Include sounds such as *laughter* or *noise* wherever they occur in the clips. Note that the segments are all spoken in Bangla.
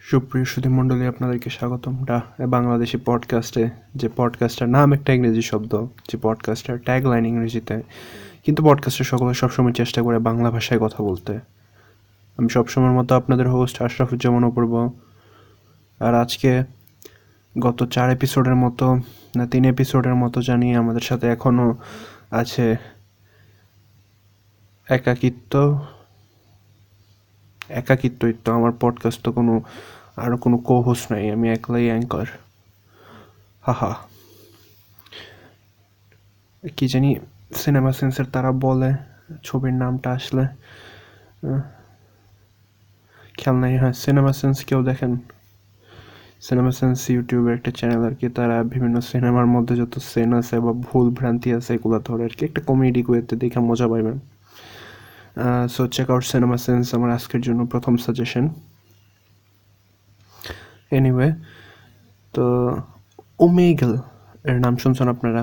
সুপ্রিয় সুধী মণ্ডলী, আপনাদেরকে স্বাগতম। ডা বাংলাদেশি পডকাস্টে যে পডকাস্টের নাম একটা ইংরেজি শব্দ, যে পডকাস্টের ট্যাগ লাইন ইংরেজিতে, কিন্তু পডকাস্টে সকলে সবসময় চেষ্টা করে বাংলা ভাষায় কথা বলতে। আমি সবসময়ের মতো আপনাদের হোস্ট আশরাফুজ্জামান অপূর্ব আর আজকে গত চার এপিসোডের মতো, না, তিন এপিসোডের মতো জানি আমাদের সাথে এখনও আছে একাকিত্ব একাকিত্বই তো, আমার পডকাস্ট তো কোনো আরও কোনো কোহোস নাই, আমি একলাই অ্যাঙ্কার হাহা। কি জানি সিনেমা সেন্সের তারা বলে, ছবির নামটা আসলে। খেয়াল নাই হ্যাঁ সিনেমা সেন্স কেউ দেখেন? সিনেমা সেন্স ইউটিউবের একটা চ্যানেল আর কি, তারা বিভিন্ন সিনেমার মধ্যে যত সেন আছে বা ভুল ভ্রান্তি আছে, এগুলো ধরে আর কি, একটা কমেডি করতে দেখে মজা পাইবেন। So check out cinema sense আমার আজকের জন্য প্রথম সাজেশন এনিওয়ে তো ওমেগল এর নাম শুনছেন আপনারা?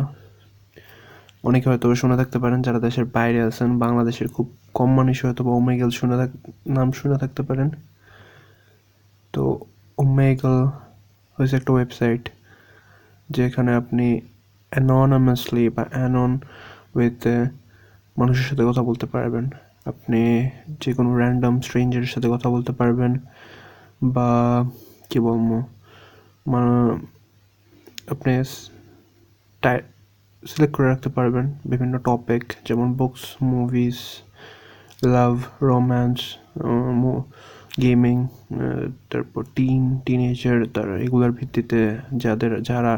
অনেকে হয়তো শুনে থাকতে পারেন, যারা দেশের বাইরে আছেন, বাংলাদেশের খুব কম মানুষ হয়তো বা ওমেগল শুনে থাক, নাম শুনে থাকতে পারেন। তো ওমেগল হয়েছে একটা ওয়েবসাইট যেখানে আপনি অ্যাননামাসলি বা অ্যানন উইথ মানুষের সাথে কথা বলতে পারবেন। আপনি যে কোনো র্যান্ডম স্ট্রেঞ্জারের সাথে কথা বলতে পারবেন বা কী বলব আপনি সিলেক্ট করে রাখতে পারবেন বিভিন্ন টপিক যেমন books movies love romance gaming তারপর টিন টিনেজার তার এগুলোর ভিত্তিতে যাদের, যারা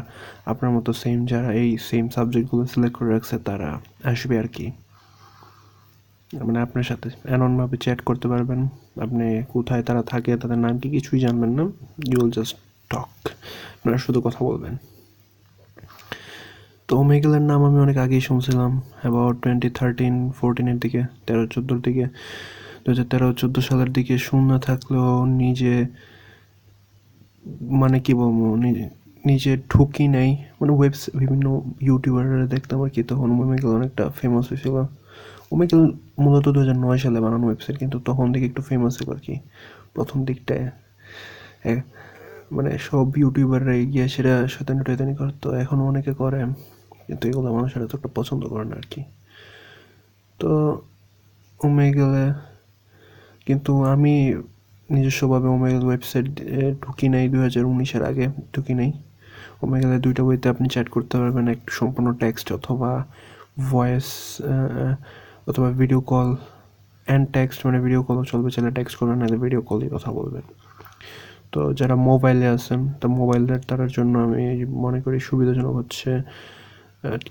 আপনার মতো সেম যারা এই সেম সাবজেক্টগুলো সিলেক্ট করে রাখছে, তারা আসবে আর কি। মানে আপনার সাথে এমনভাবে চ্যাট করতে পারবেন। আপনি কোথায় তারা থাকে, তাদের নাম কি কিছুই জানবেন না। ইউ উইল জাস্ট টক আপনারা শুধু কথা বলবেন। তো ওমেগেলের নাম আমি অনেক আগেই শুনছিলাম। অ্যাবাউট টোয়েন্টি থার্টিন ফোরটিনের দিকে, তেরো চোদ্দোর দিকে। দু হাজার তেরো, চোদ্দ সালের দিকে শূন্য থাকলেও নিজে মানে কি বলব নিজে- ঢুকি নাই। মানে ওয়েবস বিভিন্ন ইউটিউবাররা দেখতাম আর কি। তখন ওমেগেল অনেকটা ফেমাস হয়েছিল। ওমেগেল মূলত দু হাজার নয় সালে বানানো ওয়েবসাইট কিন্তু তখন থেকে একটু ফেমাস ছিল আর কি। প্রথম দিকটায় মানে সব ইউটিউবাররা গিয়ে সেটা শতানি টয়তানি করতো এখনও অনেকে করে, কিন্তু এগুলো মানুষের এতটা পছন্দ করে না আর কি। তো ওমেগেলে কিন্তু আমি নিজস্বভাবে ওমে ওমেগেল ওয়েবসাইট ঢুকি নাই দু হাজার উনিশের আগে, ঢুকি নাই। ওমেগেলে দুইটা বইতে আপনি চ্যাট করতে পারবেন একটু সম্পূর্ণ টেক্সট অথবা ভয়েস অথবা ভিডিও কল অ্যান্ড টেক্সট মানে ভিডিও কলও চলবে, চাইলে টেক্সট করবেন, নাহলে ভিডিও কলই কথা বলবেন। তো যারা মোবাইলে আছেন, তো মোবাইলের তার জন্য আমি মনে করি সুবিধাজনক হচ্ছে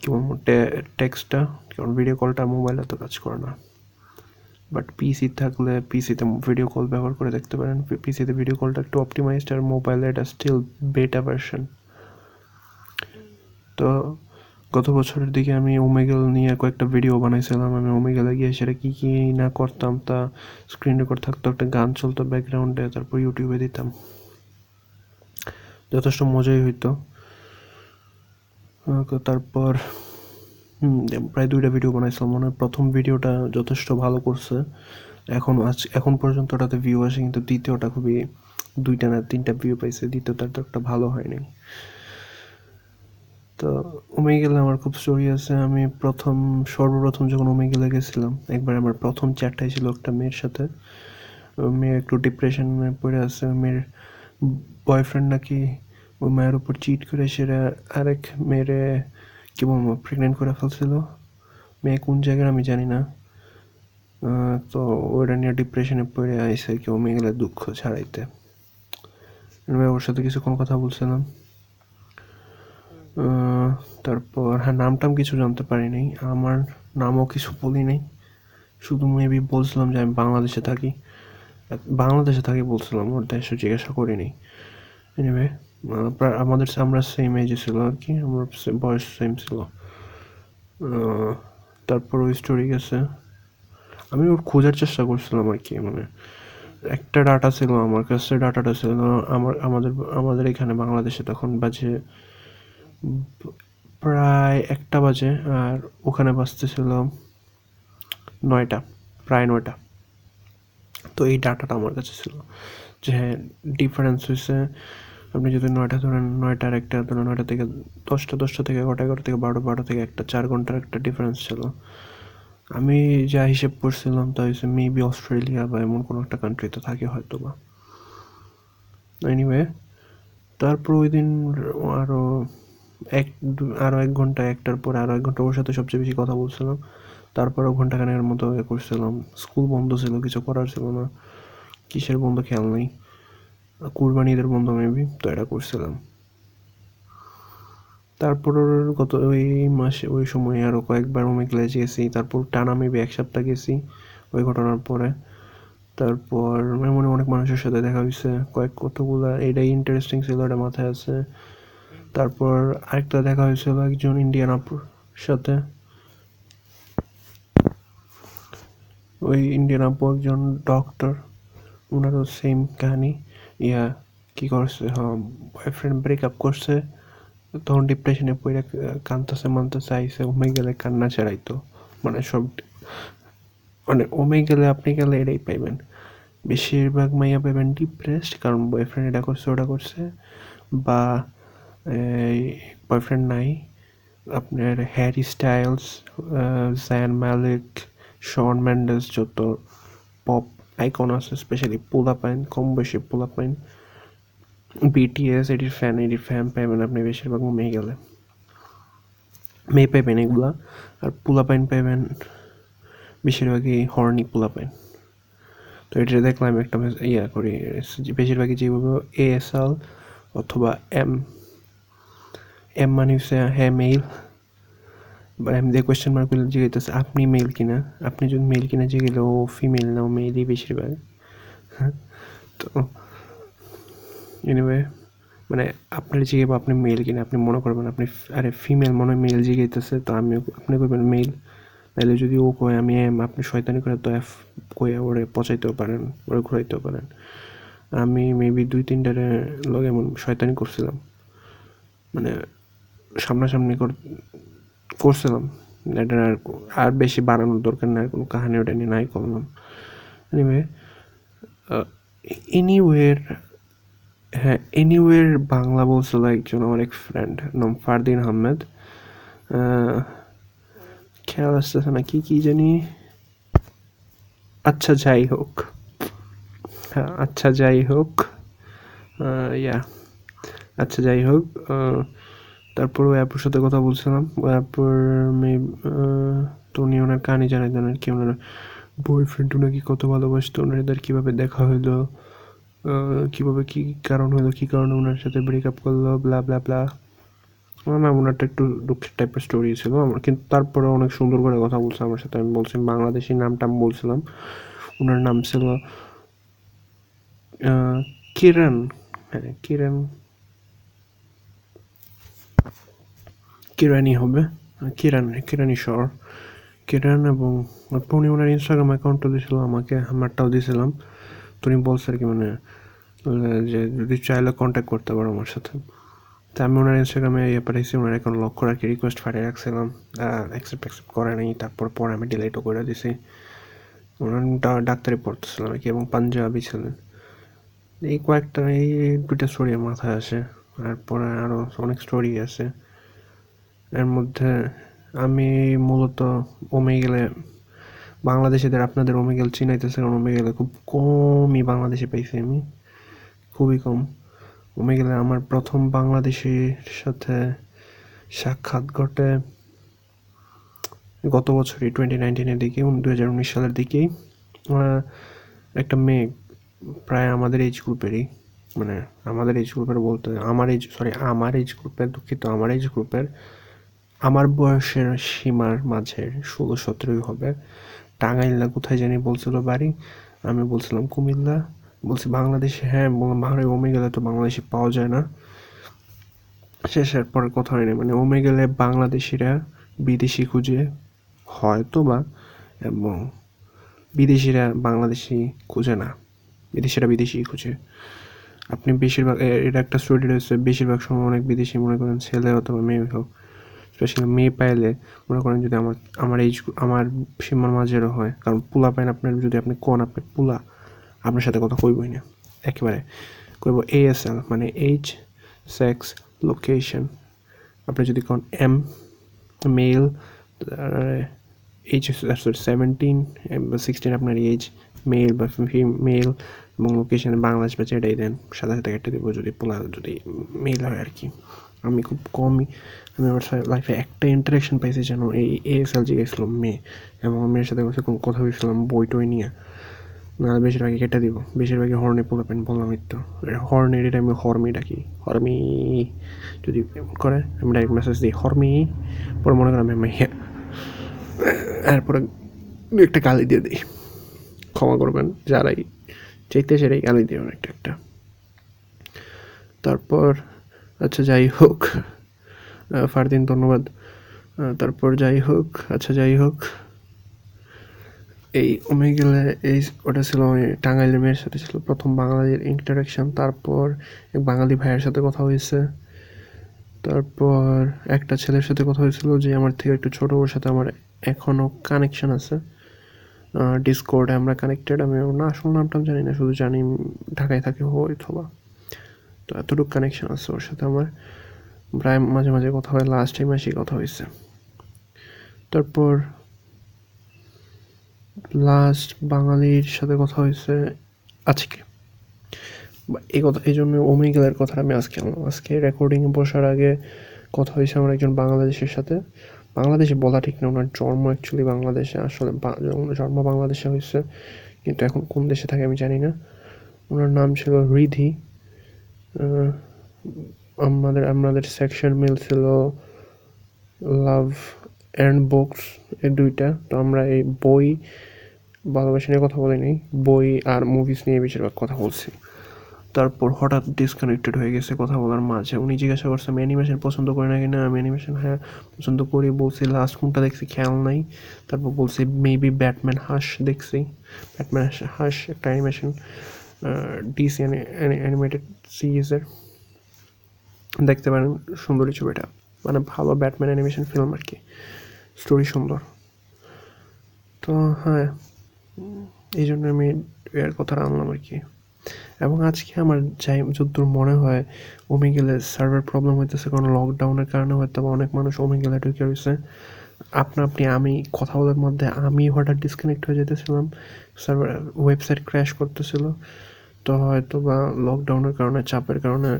কি বলব টেক্সটটা কারণ ভিডিও কলটা মোবাইলে তো কাজ করে না। বাট পিসি থাকলে পিসিতে ভিডিও কল ব্যবহার করে দেখতে পারেন। পিসিতে ভিডিও কলটা একটু অপটিমাইজড আর মোবাইলে এটা স্টিল বেটা ভার্সন তো গত বছরের দিকে আমি ওমেগেল নিয়ে কয়েকটা ভিডিও বানাইছিলাম। আমি ওমেগেলে গিয়ে সেটা কী কী না করতাম তা স্ক্রিন রেকর্ড থাকতো, একটা গান চলতো ব্যাকগ্রাউন্ডে তারপর ইউটিউবে দিতাম। যথেষ্ট মজাই হইতো। তারপর প্রায় দুইটা ভিডিও বানাইছিলাম। মনে হয় প্রথম ভিডিওটা যথেষ্ট ভালো করছে। এখন আজ, এখন পর্যন্ত ওটাতে ভিউ আসে কিন্তু দ্বিতীয়টা খুবই দুইটা না তিনটা ভিউ পাইছে। দ্বিতীয়টা তো একটা ভালো হয়নি। তো ওমেগেলে আমার খুব স্টোরি আছে। আমি প্রথম, সর্বপ্রথম যখন ওমেগেলে গেছিলাম, একবার আমার প্রথম চ্যাটটাই ছিল একটা মেয়ের সাথে। মেয়ে একটু ডিপ্রেশনে পড়ে আছে। মেয়ের বয়ফ্রেন্ড নাকি ওই মায়ের উপর চিট করে সেটা আরেক মেয়েরে, কি বলব প্রেগনেন্ট করে ফেলছিল। মেয়ে কোন জায়গার আমি জানি না। তো ওইটা নিয়ে ডিপ্রেশনে পড়ে আইসে কি গেলে দুঃখ ছাড়াইতে। ওর সাথে কিছুক্ষণ কথা বলছিলাম। তারপর হ্যাঁ নাম টাম কিছু জানতে পারিনি। আমার নামও কিছু বলি নাই শুধু মেবি বলছিলাম যে আমি বাংলাদেশে থাকি। বাংলাদেশে থাকি বলছিলাম, ওর দেশে জিজ্ঞাসা করিনি। এনিওয়ে আমাদের আমরা সেম এজে ছিল আর কি, আমার বয়স সেম ছিল। তারপর ওই স্টোরি গেছে। আমি ওর খোঁজার চেষ্টা করছিলাম আর কি মানে একটা ডাটা ছিল আমার কাছে ডাটাটা ছিল, আমার, আমাদের আমাদের এখানে বাংলাদেশে তখন বাজে প্রায় একটা বাজে আর ওখানে বাজতেছিল নয়টা, প্রায় নয়টা। তো এই ডাটাটা আমার কাছে ছিল যে হ্যাঁ ডিফারেন্স হয়েছে আপনি যদি নয়টা ধরেন, নয়টার একটা ধরেন নয়টা থেকে দশটা দশটা থেকে এগারোটা এগারো থেকে বারোটা বারোটা থেকে একটা, চার ঘণ্টার একটা ডিফারেন্স ছিল। আমি যা হিসেব করছিলাম তা হচ্ছে মেবি অস্ট্রেলিয়া বা এমন কোনো একটা কান্ট্রিতে থাকে হয়তো বা এনিওয়ে তারপর ওই দিন আরও এক আরও এক ঘণ্টা, একটার পরে আরও এক ঘণ্টা ওর সাথে সবচেয়ে বেশি কথা বলছিলাম। তারপরেও ঘন্টাখানেকের মতো এ করছিলাম। স্কুল বন্ধ ছিল, কিছু করার ছিল না। কিসের বন্ধ খেয়াল নেই। কুরবানি ঈদের বন্ধ মেবি তো এটা করছিলাম। তারপর গত ওই মাসে, ওই সময় আরও কয়েকবার আমি ওমেগলে গেছি তারপর টানা মেবি এক সপ্তাহ গেছি ওই ঘটনার পরে। তারপর মনে অনেক মানুষের সাথে দেখা হয়েছে। কয়েক কতগুলা, এটাই ইন্টারেস্টিং ছিল, এটা মাথায় আছে। তারপর আরেকটা দেখা হয়েছিল একজন ইন্ডিয়ান আপুর সাথে। ওই ইন্ডিয়ান আপু একজন ডক্টর ওনারও সেম কাহিনী। ইয়া, কি করছে? হ্যাঁ বয়ফ্রেন্ড ব্রেকআপ করছে। তখন ডিপ্রেশনে পড়ে কানতেছে মানতেছে আইসে ওমে গেলে কান্না ছাড়াইতো মানে সব মানে ওমে গেলে আপনি গেলে এটাই পাইবেন। বেশিরভাগ মাইয়া পাইবেন ডিপ্রেসড কারণ বয়ফ্রেন্ড এটা করছে, ওটা করছে। বা বয়ফ্রেন্ড নাই। আপনার Harry Styles Zayn Malik Shawn Mendes যত পপ আইকন আছে স্পেশালি পোলা পাইন কম বয়সী পোলা পাইন বিটিএস এটির ফ্যান এটির ফ্যান পাইবেন আপনি বেশিরভাগ মেয়ে গেলে। মেয়ে পাইবেন এগুলা। আর পোলা পাইন পাইবেন বেশিরভাগই হর্নি পোলা পাইন তো এটা দেখলাম একটা ইয়া করি, বেশিরভাগই যেভাবে এএসএল অথবা এম এম মানে হচ্ছে হ্যাঁ মেইল বা এম দিয়ে কোয়েশ্চেন মার্ক করলে আপনি মেল কিনা আপনি যদি মেল কিনা জিজ্ঞেলে ও ফিমেল না ও মেলই বেশিরভাগ হ্যাঁ তো এনিওয়ে মানে আপনার জিজ্ঞেস আপনি মেল কিনা আপনি মনে করবেন আপনি আরে ফিমেল মনে হয় মেল জিজ্ঞাসা তো আমি আপনি করবেন মেল তাহলে যদি ও কয় আমি এম আপনি শয়তানি করে তো এফ কয়ে ওরে পচাইতেও পারেন ওরে ঘুরাইতেও পারেন আমি মেবি দুই তিনটারে লগে এমন শয়তানি করছিলাম মানে সামনাসামনি কর- করছিলাম। এটা আর আর বেশি বাড়ানোর দরকার নাই কোনো কাহানি ওটা নিয়ে নাই করলাম। এনিওয়ে এনিওয়ের হ্যাঁ এনিওয়ের বাংলা বলছিল একজন আমার এক ফ্রেন্ড নাম ফারদিন আহমেদ। খেয়াল আসতেছে না কি, কী জানি। আচ্ছা যাই হোক। হ্যাঁ আচ্ছা যাই হোক। ইয়া আচ্ছা যাই হোক। তারপর ওই অ্যাপুর সাথে কথা বলছিলাম। ওই অ্যাপুর মেয়ে তো উনি ওনার কাহিনি জানাইতেন আর কি। ওনার বয়ফ্রেন্ড ওনাকে কত ভালোবাসতো ওনাদের কীভাবে দেখা হলো কীভাবে কী কারণ হলো কী কারণে ওনার সাথে ব্রেকআপ করল ব্লা ব্লা ব্লা না ওনারটা একটু দুঃখের টাইপের স্টোরি ছিল। আমার কিন্তু তারপরে অনেক সুন্দর করে কথা বলছে আমার সাথে। আমি বলছি, বাংলাদেশি নামটা আমি বলছিলাম। ওনার নাম ছিল কিরণ। হ্যাঁ কিরণ কিরানি হবে কিরান কিরানি শহর কিরান এবং উনি ওনার ইনস্টাগ্রাম অ্যাকাউন্টটা দিয়েছিল আমাকে আমারটাও দিয়েছিলাম তো উনি বলছে আর কি মানে যে যদি চাইলে কন্ট্যাক্ট করতে পারো আমার সাথে। তা আমি ওনার ইনস্টাগ্রামে ইয়ে পাঠিয়েছি ওনার অ্যাকাউন্ট লক করার কি রিকোয়েস্ট পাঠিয়ে রাখছিলাম। অ্যাকসেপ্ট অ্যাকসেপ্ট করে নাই, তারপর পরে আমি ডিলেটও করে দিছি। ওনার ডাক্তারি পড়তেছিলাম আর কি, এবং পাঞ্জাবি ছিলেন। এই কয়েকটা, এই দুইটা স্টোরি মাথায় আসে। তারপরে আরও অনেক স্টোরি আছে। এর মধ্যে আমি মূলত ওমেগেলে, বাংলাদেশিদের আপনাদের ওমেগেল চিনাইতেছে কারণ ওমেগেলে খুব কমই বাংলাদেশে পাইছি আমি, খুবই কম। ওমেগেলে আমার প্রথম বাংলাদেশির সাথে সাক্ষাৎ ঘটে গত বছরই টোয়েন্টি নাইনটিনের দিকে দু হাজার উনিশ সালের দিকেই। একটা মেয়ে প্রায় আমাদের এইজ গ্রুপেরই মানে আমাদের এইজ গ্রুপের বলতে আমার এইজ সরি আমার এইজ গ্রুপের দুঃখিত, আমার এইজ গ্রুপের আমার বয়সের সীমার মাঝের ষোলো সতেরোই হবে। টাঙ্গাইল না কোথায় জানি বলছিল বাড়ি। আমি বলছিলাম কুমিল্লা। বলছি বাংলাদেশে হ্যাঁ বললাম ভাড়ে ওমে গেলে তো বাংলাদেশে পাওয়া যায় না। শেষের পর কথা হয়নি। মানে ওমে গেলে বাংলাদেশিরা বিদেশি খুঁজে হয়তো বা, এবং বিদেশিরা বাংলাদেশি খুঁজে না। বিদেশিরা বিদেশি খুঁজে। আপনি বেশিরভাগ এটা একটা স্টোরি রয়েছে, বেশিরভাগ সময় অনেক বিদেশি মনে করেন, ছেলে অথবা মেয়ে হোক। স্পেশালি মেয়ে পাইলে, মনে করেন যদি আমার আমার এই আমার সীমার মাঝেরও হয়, কারণ পুলা পাইন আপনার, যদি আপনি কোন আপনি পুলা, আপনার সাথে কথা কইবই না, একেবারে। কইব এএসএল মানে এইচ সেক্স লোকেশন আপনি যদি কোন M male H sorry seventeen বা সিক্সটিন আপনার এইজ মেল বা মেল এবং লোকেশন বাংলাদেশ বা যেটাই দেন, সাথে সাথে একটা দেবো যদি পোলা, যদি মেল হয় আর কি। আমি খুব কমই, আমি আমার লাইফে একটা ইন্টারেকশন পাইছি যেন এই এএসএল গেছিলাম মেয়ে। এবং মেয়ের সাথে কোনো কথা বলছিলাম, বই টই নিয়ে। না বেশিরভাগই কেটে দিব। বেশিরভাগই হর্নে পোলাপেন বললাম তো হর্নের এটা আমি হর্মি ডাকি। হর্মি যদি করে, আমি ডাইরেক্ট মেসেজ দিই হর্মি পরে মনে করেন আমি এরপরে একটা গালি দিয়ে দিই। ক্ষমা করবেন, যারাই চাইতে সেটাই গালি দিয়ে একটা একটা। তারপর আচ্ছা যাই হোক। ফারদিন, ধন্যবাদ। তারপর যাই হোক আচ্ছা যাই হোক। এই গেলে এই ওটা ছিল টাঙ্গাইলের মেয়ের সাথে ছিল প্রথম বাঙালির ইন্টারাকশন তারপর এক বাঙালি ভাইয়ের সাথে কথা হয়েছে। তারপর একটা ছেলের সাথে কথা হয়েছিল যে, আমার থেকে একটু ছোটো, ওর সাথে আমার এখনও কানেকশন আছে। ডিসকোর্ডে আমরা কানেক্টেড আমি না আসল নামটাম জানি না, শুধু জানি ঢাকায় থাকে অথবা তো এতটুকু কানেকশন আছে ওর সাথে আমার। প্রায় মাঝে মাঝে কথা হয় লাস্ট টাইম আসি কথা হয়েছে। তারপর লাস্ট বাঙালির সাথে কথা হয়েছে আজকে। এই কথা, এই জন্য ওমেগেলের কথা আমি আজকে আনলাম। আজকে রেকর্ডিং বসার আগে কথা হয়েছে আমার একজন বাংলাদেশের সাথে। বাংলাদেশে বলা ঠিক না, ওনার জন্ম অ্যাকচুয়ালি বাংলাদেশে, আসলে জন্ম বাংলাদেশে হয়েছে। কিন্তু এখন কোন দেশে থাকে আমি জানি না। ওনার নাম ছিল রিধি আমাদের আমাদের সেকশন মিল ছিল লাভ অ্যান্ড বুকস এই দুইটা। তো আমরা এই বই ভালোবাসা নিয়ে কথা বলিনি, বই আর মুভিস নিয়ে বেশিরভাগ কথা বলছি। তারপর হঠাৎ ডিসকানেক্টেড হয়ে গেছে কথা বলার মাঝে। উনি জিজ্ঞাসা করছে, আমি অ্যানিমেশন পছন্দ করি না? কিনা আমি অ্যানিমেশন হ্যাঁ পছন্দ করি, বলছি লাস্ট কোনটা দেখছি, খেয়াল নাই। তারপর বলছি মেবি ব্যাটম্যান হাস দেখছি। ব্যাটম্যান হাস একটা অ্যানিমেশন ডিসি অ্যানিমেটেড সিরিজের। দেখতে পারেন, সুন্দরী ছবিটা। মানে ভালো ব্যাটম্যান অ্যানিমেশন ফিল্ম আর কি। স্টোরি সুন্দর। তো হ্যাঁ এই জন্য আমি এর কথা আনলাম আর কি। এবং আজকে আমার যাই, যদ্দূর মনে হয় ওমে গেলে সার্ভার প্রবলেম হইতেছে, কারণ লকডাউনের কারণে হয়তো অনেক মানুষ ওমে গেলে ঢুকে রয়েছে। আপনা আপনি, আমি কথা বলার মধ্যে আমি হঠাৎ ডিসকানেক্ট হয়ে যেতেছিলাম। সার্ভার ওয়েবসাইট ক্র্যাশ করতেছিল। তো হয়তো বা লকডাউনের কারণে, চাপের কারণে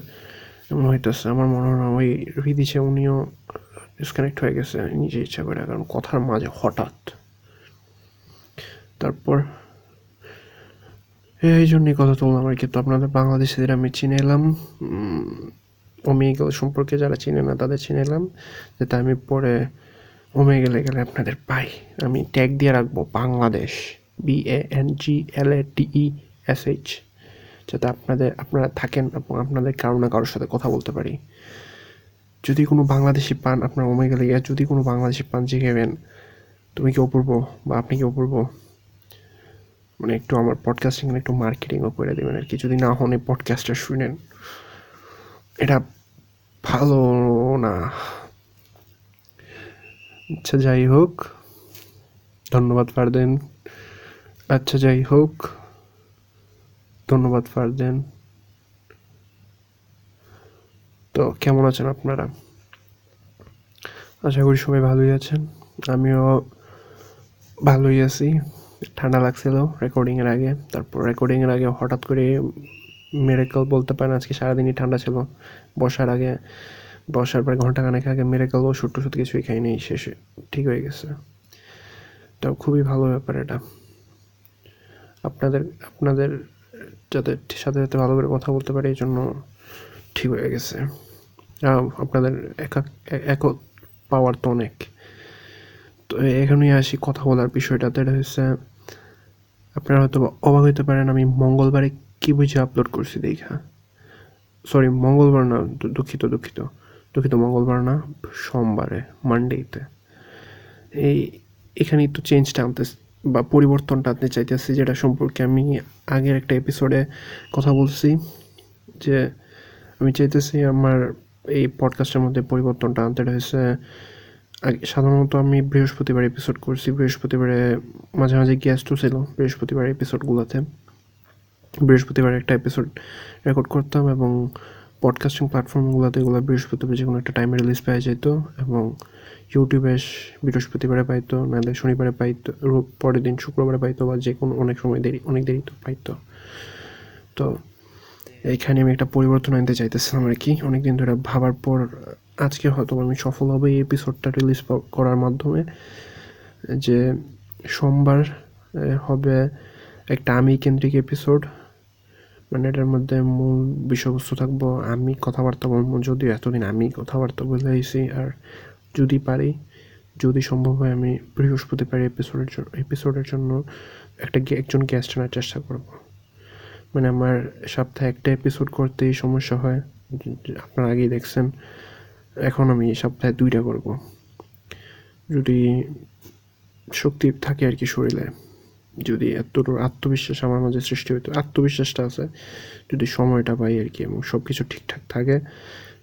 এমন হইতেছে। আমার মনে হয় ওই হৃদিছে উনিও ডিসকানেক্ট হয়ে গেছে নিজে ইচ্ছা করে। কারণ কথার মাঝে হঠাৎ। তারপর এই জন্যই কথা তুললাম আর কি। তো আপনাদের বাংলাদেশিদের আমি চিনে এলাম। ওমেগেল সম্পর্কে যারা চিনে না, তাদের চিনে এলাম যাতে আমি পরে ওমেগেলে গেলে আপনাদের পাই। আমি ট্যাগ দিয়ে রাখব Bangladesh B A N G L A T E S H যাতে আপনাদের, আপনারা থাকেন এবং আপনাদের কারও না কারোর সাথে কথা বলতে পারি। যদি কোনো বাংলাদেশি পান, আপনার ওমেগেলে গিয়ে যদি কোনো বাংলাদেশি পান জিজ্ঞেবেন তুমি কি অপূর্ব বা আপনি কি অপূর্ব? মানে একটু আমার পডকাস্টিং একটু মার্কেটিংও করে দেবেন আর কি যদি না হন এই পডকাস্টটা শুনেন, এটা ভালো না। আচ্ছা যাই হোক। ধন্যবাদ ফারদেন। আচ্ছা যাই হোক। ধন্যবাদ ফারদেন তো, কেমন আছেন আপনারা? আশা করি সবাই ভালোই আছেন। আমিও ভালোই আছি। ঠান্ডা লাগছিল রেকর্ডিংয়ের আগে। তারপর রেকর্ডিংয়ের আগে হঠাৎ করে মেরেকল বলতে পারেন, আজকে সারাদিনই ঠান্ডা ছিল। বসার আগে, বসার পরে ঘণ্টা খানেক আগে মেরেকল ওষুধ টষুধ কিছুই খাইনি, শেষে ঠিক হয়ে গেছে। তো, খুবই ভালো ব্যাপার এটা। আপনাদের আপনাদের যাতে সাথে সাথে ভালো করে কথা বলতে পারি, এই জন্য ঠিক হয়ে গেছে। আপনাদের একা পাওয়ার তো অনেক। তো এখানেই আসি কথা বলার বিষয়টাতে। এটা হচ্ছে, আপনারা হয়তো অবাক হইতে পারেন, আমি মঙ্গলবারে কী বুঝে আপলোড করছি দেখা। সরি মঙ্গলবার না দুঃখিত দুঃখিত। দুঃখিত, মঙ্গলবার না, সোমবারে মানডেতে এই এখানে একটু চেঞ্জটা আনতে বা পরিবর্তনটা আনতে চাইতেছি যেটা সম্পর্কে আমি আগের একটা এপিসোডে কথা বলছি, যে আমি চাইতেছি আমার এই পডকাস্টের মধ্যে পরিবর্তনটা আনতে। হয়েছে সাধারণত আমি বৃহস্পতিবার এপিসোড করছি। বৃহস্পতিবারে মাঝে মাঝে গেস্টও ছিল বৃহস্পতিবার এপিসোডগুলোতে বৃহস্পতিবার একটা এপিসোড রেকর্ড করতাম এবং পডকাস্টিং প্ল্যাটফর্মগুলোতে এগুলো বৃহস্পতিবার যে কোনো একটা টাইমে রিলিজ পাওয়া যেত এবং ইউটিউবে বৃহস্পতিবারে পাইতো নাহলে শনিবারে পাইতো পরের দিন শুক্রবারে পাইতো বা যে কোনো অনেক সময় দেরি, অনেক দেরি তো পাইতো। তো এইখানে আমি একটা পরিবর্তন আনতে চাইতেছিলাম আর কি। অনেকদিন ধরে ভাবার পর, আজকে হয়তো আমি সফল হবে এই এপিসোডটা রিলিজ করার মাধ্যমে। যে সোমবার হবে একটা আমি কেন্দ্রিক এপিসোড মানে এটার মধ্যে মূল বিষয়বস্তু থাকব আমি, কথাবার্তা বলব, যদিও এতদিন আমি কথাবার্তা বলে আর যদি পারি, যদি সম্ভব হয় আমি বৃহস্পতিবার এপিসোডের জন্য এপিসোডের জন্য একটা একজন গেস্ট আনার চেষ্টা করব। মানে আমার সপ্তাহে একটা এপিসোড করতেই সমস্যা হয়, আপনারা আগেই দেখছেন, এখন আমি সপ্তাহে দুইটা করব। যদি শক্তি থাকে আর কি শরীরে, যদি এতটুকু আত্মবিশ্বাস আমার মাঝে সৃষ্টি হইতো, আত্মবিশ্বাসটা আছে, যদি সময়টা পাই আর কি এবং সব কিছু ঠিকঠাক থাকে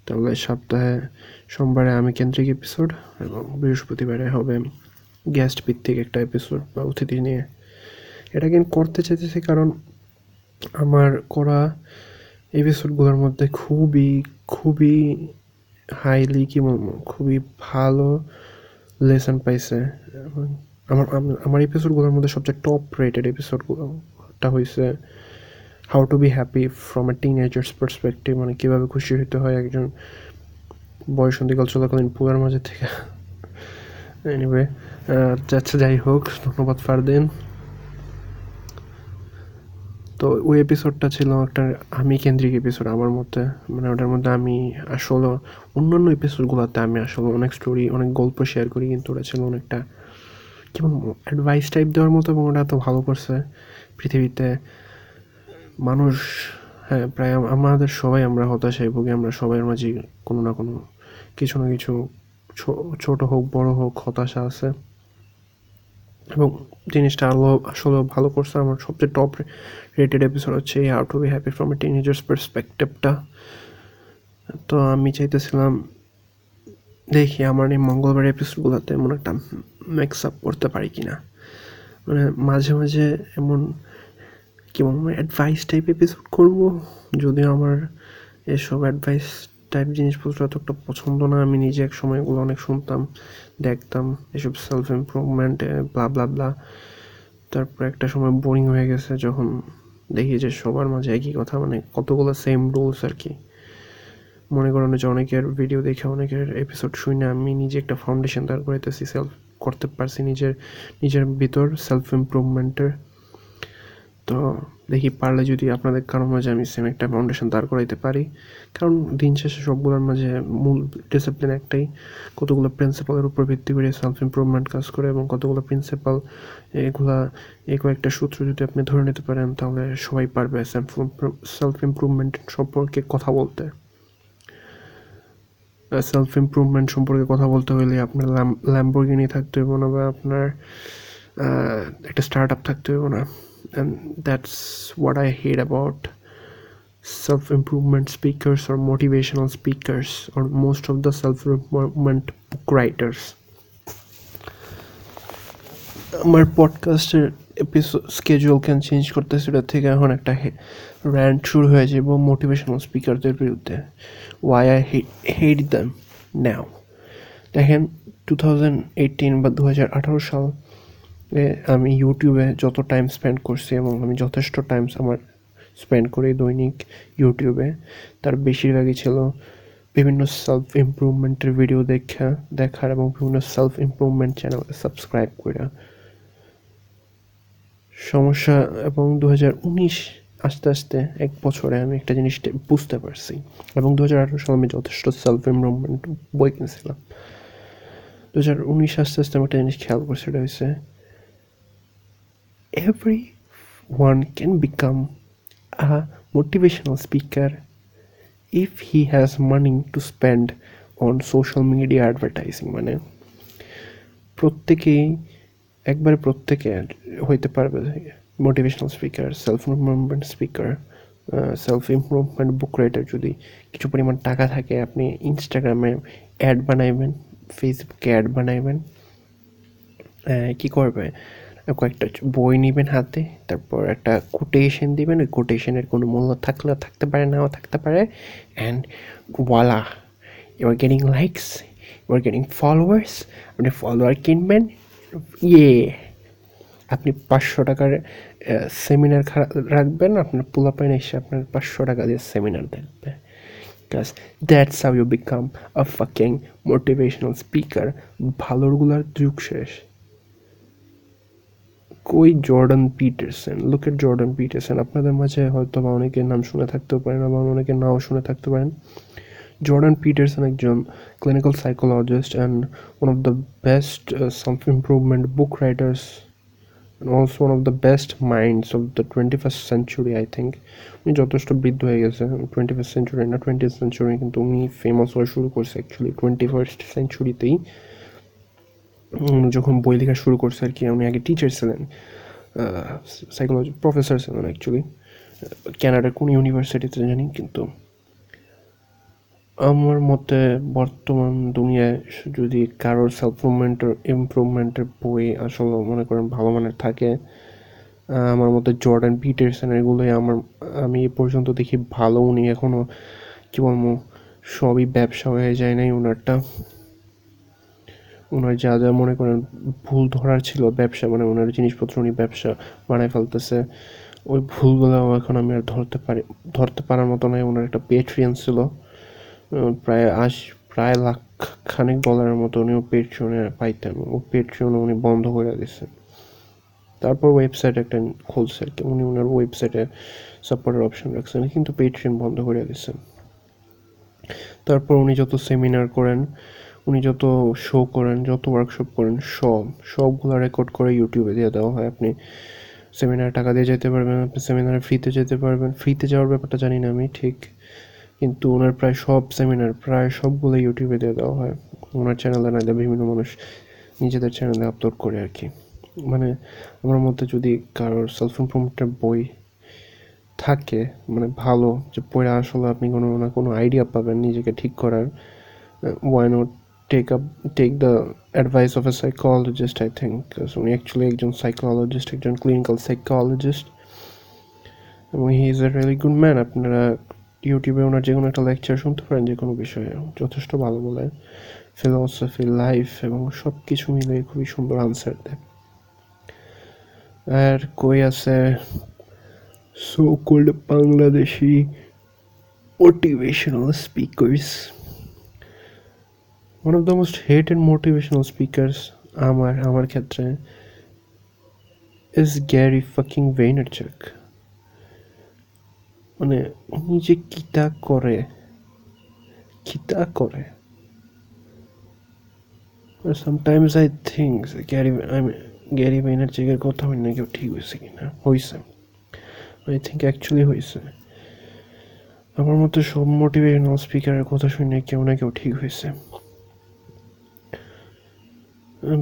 তাহলে সপ্তাহে সোমবারে আমি কেন্দ্রিক এপিসোড এবং বৃহস্পতিবারে হবে গেস্ট ভিত্তিক একটা এপিসোড বা অতিথি নিয়ে। এটা কিন্তু করতে চাইতেছি কারণ আমার করা এপিসোডগুলোর মধ্যে খুবই খুবই হাইলি কি বলব, খুবই ভালো লেসন পাইছে। আমার আমার এপিসোডগুলোর মধ্যে সবচেয়ে টপ রেটেড এপিসোডগুলোটা হয়েছে how to be happy from a teenagers perspective মানে কীভাবে খুশি হইতে হয় একজন বয়সন্ধিকাল চলাকালীন পুয়ার মাঝে থেকে। এনিওয়ে আচ্ছা যাই হোক, ধন্যবাদ ফারদিন। তো ওই এপিসোডটা ছিল একটা আমি কেন্দ্রিক এপিসোড আমার মতে। মানে ওটার মধ্যে আমি আসলে অন্যান্য এপিসোডগুলোতে আমি আসলে অনেক স্টোরি অনেক গল্প শেয়ার করি, কিন্তু ওটা ছিল অনেকটা, কেমন অ্যাডভাইস টাইপ দেওয়ার মতো, এবং ওটা এত ভালো করছে পৃথিবীতে। মানুষ হ্যাঁ প্রায় আমাদের সবাই আমরা হতাশায় ভুগি, আমরা সবাই মাঝে কোনো না কোনো কিছু না কিছু ছোট হোক, বড় হোক, হতাশা আছে। এবং জিনিসটা আরও আসলে ভালো করছে। আমার সবচেয়ে টপ রেটেড এপিসোড হচ্ছে এই how to be happy from a teenagers পার্সপেক্টিভটা তো আমি চাইতেছিলাম দেখি আমার এই মঙ্গলবার এপিসোডগুলোতে এমন একটা মিক্স আপ করতে পারি কি না মানে মাঝে মাঝে এমন কি বলব অ্যাডভাইস টাইপ এপিসোড করব। যদিও আমার এসব অ্যাডভাইস টাইপ জিনিসপত্র এতটা পছন্দ না, আমি নিজে এক সময় এগুলো অনেক শুনতাম, দেখতাম, এসব self improvement blah blah blah তারপর একটা সময় বোরিং হয়ে গেছে, যখন দেখি যে সবার মাঝে একই কথা মানে কতগুলো সেম রুলস আর কি। মনে করেন যে অনেকের ভিডিও দেখে অনেকের এপিসোড শুনে আমি নিজে একটা ফাউন্ডেশন তৈরি করাইতেছি সেলফ করতে পারছি নিজের নিজের ভিতর সেলফ ইমপ্রুভমেন্টের তো দেখি পারলে যদি আপনাদের কারোর মাঝে আমি সেম একটা ফাউন্ডেশন দাঁড় করাইতে পারি। কারণ দিন শেষে সবগুলোর মাঝে মূল ডিসিপ্লিন একটাই। কতগুলো প্রিন্সিপালের উপর ভিত্তি করে সেলফ ইম্প্রুভমেন্ট কাজ করে এবং কতগুলো প্রিন্সিপাল এগুলা এই কয়েকটা সূত্র যদি আপনি ধরে নিতে পারেন, তাহলে সবাই পারবে সেলফ সেলফ ইম্প্রুভমেন্ট সম্পর্কে কথা বলতে। সেলফ ইমপ্রুভমেন্ট সম্পর্কে কথা বলতে হলে আপনার ল্যাম্বোর্গিনি থাকতে হবে না বা আপনার একটা স্টার্ট আপ থাকতে হবে না। and that's what I hate about self improvement speakers or motivational speakers or most of the self improvement book writers আমার পডকাস্টের এপিসোড স্কেজুয়াল ক্যান চেঞ্জ করতে সেটা থেকে এখন একটা র্যান্ট শুরু হয়ে যাবে মোটিভেশনাল স্পিকারদের বিরুদ্ধে why I hate them now দেখেন টু থাউজেন্ড এইটিন বা দু হাজার আঠারো সাল আমি ইউটিউবে যত টাইম স্পেন্ড করছি এবং আমি যথেষ্ট টাইমস আমার স্পেন্ড করি দৈনিক ইউটিউবে তার বেশিরভাগই ছিল বিভিন্ন সেলফ ইমপ্রুভমেন্টের ভিডিও দেখা, দেখার এবং বিভিন্ন সেলফ ইমপ্রুভমেন্ট চ্যানেলে সাবস্ক্রাইব করা সমস্যা এবং দু হাজার উনিশ আস্তে আস্তে এক বছরে আমি একটা জিনিস বুঝতে পারছি এবং দু হাজার আঠারো সালে আমি যথেষ্ট সেলফ ইমপ্রুভমেন্ট বই কিনেছিলাম। দু হাজার উনিশ আস্তে আস্তে আমি একটা জিনিস খেয়াল করছি, সেটা হচ্ছে everyone can become a motivational speaker if he has money to spend on social media advertising মানে প্রত্যেকেই, একবারে প্রত্যেকে হইতে পারবে motivational speaker self improvement speaker self improvement book writer যদি কিছু পরিমাণ টাকা থাকে, আপনি ইনস্টাগ্রামে অ্যাড বানাইবেন ফেসবুকে অ্যাড বানাইবেন কী করবে? কয়েকটা বই নেবেন হাতে, তারপর একটা কোটেশন দিবেন, ওই কোটেশনের কোনো মূল্য থাকলেও থাকতে পারে, নাও থাকতে পারে অ্যান্ড ওয়ালা you are getting likes you are getting followers আপনি ফলোয়ার কিনবেন ইয়ে আপনি পাঁচশো টাকার সেমিনার রাখবেন, আপনার পোলাপাইন এসে আপনার পাঁচশো টাকা দিয়ে সেমিনার দেখবে, Because that's how you become a fucking motivational speaker. ভালোরগুলার যুগ শেষ কই Jordan Peterson look at Jordan Peterson আপনাদের মাঝে হয়তো বা অনেকের নাম শুনে থাকতেও পারেন আবার অনেকে নাও শুনে থাকতে পারেন। জর্ডান পিটারসন একজন clinical psychologist and one of the best self improvement book writers and one of the best best minds of the 21st century, I think. উনি যথেষ্ট বৃদ্ধ হয়ে গেছে টোয়েন্টি ফার্স্ট সেঞ্চুরি না টোয়েন্টি সেঞ্চুরি কিন্তু উনি ফেমাস হওয়া শুরু করছে অ্যাকচুয়ালি টোয়েন্টি ফার্স্ট সেঞ্চুরিতেই যখন বই লেখা শুরু করছে আর কি, উনি আগে টিচার ছিলেন সাইকোলজি প্রফেসর ছিলেন অ্যাকচুয়ালি ক্যানাডার কোন ইউনিভার্সিটিতে জানি, কিন্তু আমার মতে বর্তমান দুনিয়ায় যদি কারোর সেলফ ইমপ্রুভমেন্টের ইমপ্রুভমেন্টের বই আসলে মনে করেন ভালো মানের থাকে আমার মতে জর্ডান পিটারসন এগুলোই আমার, আমি এ পর্যন্ত দেখি ভালো, উনি এখনও কী বলব, সবই ব্যবসা হয়ে যায় নাই ওনারটা ওনার যা যা মনে করেন ভুল ধরার ছিল, ব্যবসা মানে ওনার জিনিসপত্র উনি ব্যবসা বানায় ফেলতেছে, ওই ভুলগুলো এখন আমি আর ধরতে পারি, ধরতে পারার মতো নয়, ওনার একটা পেট্রিয়ান ছিল প্রায় আশ, প্রায় লাখ খানেক ডলারের মতো উনি পেট্রিয়নে পাইতেন, ও পেট্রিয়নে উনি বন্ধ করে দিয়েছেন তারপর ওয়েবসাইট একটা খুলছে আর কি, উনি ওনার ওয়েবসাইটে সাপোর্টের অপশন রাখছেন, কিন্তু পেট্রিয়ন বন্ধ করে দিয়েছেন তারপর উনি যত সেমিনার করেন উনি যত শো করেন, যত ওয়ার্কশপ করেন, সব, সবগুলো রেকর্ড করে ইউটিউবে দিয়ে দেওয়া হয়। আপনি সেমিনারে টাকা দিয়ে যেতে পারবেন, আপনি সেমিনারে ফ্রিতে যেতে পারবেন। ফ্রিতে যাওয়ার ব্যাপারটা জানি না আমি, ঠিক। কিন্তু ওনার প্রায় সব সেমিনার প্রায় সবগুলো ইউটিউবে দিয়ে দেওয়া হয়। ওনার চ্যানেলে না বিভিন্ন মানুষ নিজেদের চ্যানেলে আপলোড করে আর কি। মানে আমার মধ্যে যদি কারোর সেলফ ইমপ্রুভমেন্টের বই থাকে মানে ভালো, যে পড়ে আসলে আপনি কোনো না কোনো আইডিয়া পাবেন নিজেকে ঠিক করার why not take up take the advice of a psychologist I think উনি অ্যাকচুয়ালি একজন সাইকোলজিস্ট একজন ক্লিনিক্যাল সাইকোলজিস্ট এবং he is a really good man আপনারা ইউটিউবে ওনার যে কোনো একটা লেকচার শুনতে পারেন যে কোনো বিষয়ে যথেষ্ট ভালো বলে ফিলোসফি লাইফ এবং সব কিছু মিলে খুবই সুন্দর আনসার দেয় আর কই আছে so called Bangladeshi motivational motivational speakers one of the most hated motivational speakers আমার আমার ক্ষেত্রে ইজ গ্যারি ফাকিং ভেইনারচাক মানে উনি যে কিতা করে কিতা করে? Sometimes I think Gary I Gary ভেইনারচাকের কথা হয় না কেউ ঠিক হয়েছে কিনা? হয়েছে আই থিঙ্ক অ্যাকচুয়ালি হয়েছে আমার মতো সব মোটিভেশনাল স্পিকারের কথা শুনে কেউ না কেউ ঠিক হয়েছে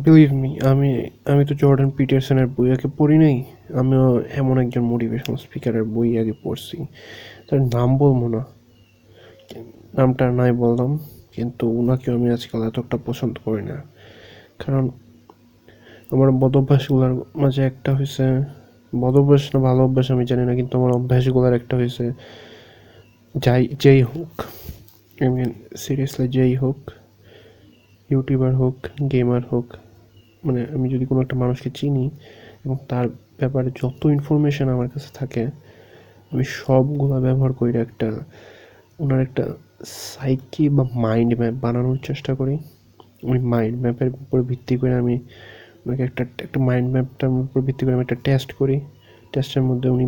বিলিভ মি আমি আমি তো জর্ডান পিটারসনের বই আগে পড়ি নাই। আমিও এমন একজন মোটিভেশনাল স্পিকারের বই আগে পড়ছি। তার নাম বলব না। নামটা নাই বললাম, কিন্তু ওনাকেও আমি আজকাল এতটা পছন্দ করি না। কারণ আমার বদ অভ্যাসগুলোর মাঝে একটা হয়েছে বদ অভ্যাস না ভালো অভ্যাস আমি জানি না, কিন্তু আমার অভ্যাসগুলোর একটা হয়েছে যাই, যেই হোক। আই মিন সিরিয়াসলি যেই হোক। ইউটিউবার হোক, গেমার হোক মানে আমি যদি কোনো একটা মানুষকে চিনি এবং তার ব্যাপারে যত ইনফরমেশান আমার কাছে থাকে, আমি সবগুলো ব্যবহার করি একটা, ওনার একটা সাইকি বা মাইন্ড ম্যাপ বানানোর চেষ্টা করি। ওই মাইন্ড ম্যাপের উপর ভিত্তি করে আমি ওনাকে একটা একটা মাইন্ড ম্যাপটার উপর ভিত্তি করে আমি একটা টেস্ট করি। টেস্টের মধ্যে উনি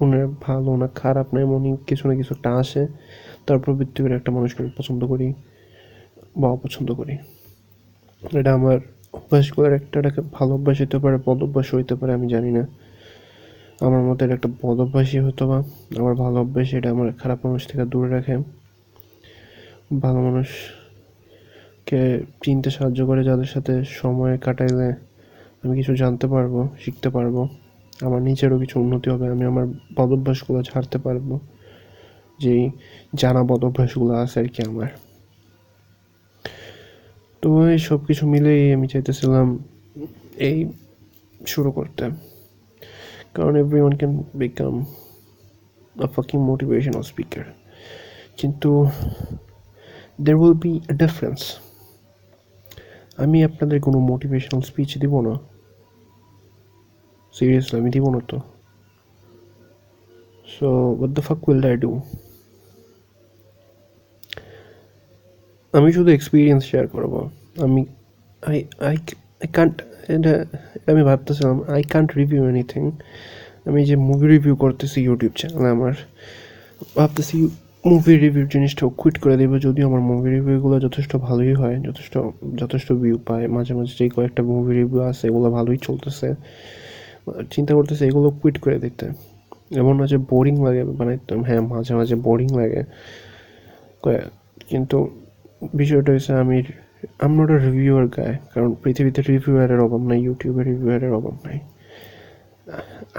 ওনার ভালো না খারাপ না এমন কিছু না কিছু একটা আসে। তারপর ভিত্তি করে একটা মানুষকে পছন্দ করি। বা অপছন্দ করি। এটা আমার অভ্যাসগুলোর একটা এটাকে ভালো অভ্যাস হতে পারে, বদ অভ্যাস হইতে পারে, আমি জানি না। আমার মতে এটা একটা বদ অভ্যাসই হতো বা, আমার ভালো অভ্যাস, এটা আমার খারাপ মানুষ থেকে দূরে রাখে। ভালো মানুষকে চিনতে সাহায্য করে, যাদের সাথে সময় কাটাইলে আমি কিছু জানতে পারব, শিখতে পারব। আমার নিজেরও কিছু উন্নতি হবে, আমি আমার বদ অভ্যাসগুলো ছাড়তে পারব। যেই জানা বদ অভ্যাসগুলো আছে আর কি আমার। তো এই সব কিছু মিলেই আমি চাইতেছিলাম এই শুরু করতে। কারণ everyone can become a fucking motivational speaker কিন্তু there will be a difference আমি আপনাদের কোনো মোটিভেশনাল স্পিচ দিব না। সিরিয়াসলি আমি দিব না তো। So what the fuck will I do? আমি শুধু এক্সপিরিয়েন্স শেয়ার করব। আমি আই আই আই কান্ট এটা আমি ভাবতেছিলাম আই কান্ট রিভিউ এনিথিং আমি যে মুভি রিভিউ করতেছি ইউটিউব চ্যানেলে আমার, ভাবতেছি মুভি রিভিউ জিনিসটাও কুইট করে দেবো, যদিও আমার মুভি রিভিউগুলো যথেষ্ট ভালোই হয়, যথেষ্ট যথেষ্ট ভিউ পায়। মাঝে মাঝে যেই কয়েকটা মুভি রিভিউ আছে, এগুলো ভালোই চলতেছে। চিন্তা করতেছে এগুলো কুইট করে দিতে। এমন না যে বোরিং লাগে মানে হ্যাঁ মাঝে মাঝে বোরিং লাগে। কিন্তু বিষয়টা হচ্ছে আমি আম নট আ রিভিউয়ার গায়ে কারণ পৃথিবীতে রিভিউয়ারের অভাব নাই ইউটিউবে রিভিউয়ারের অভাব নাই।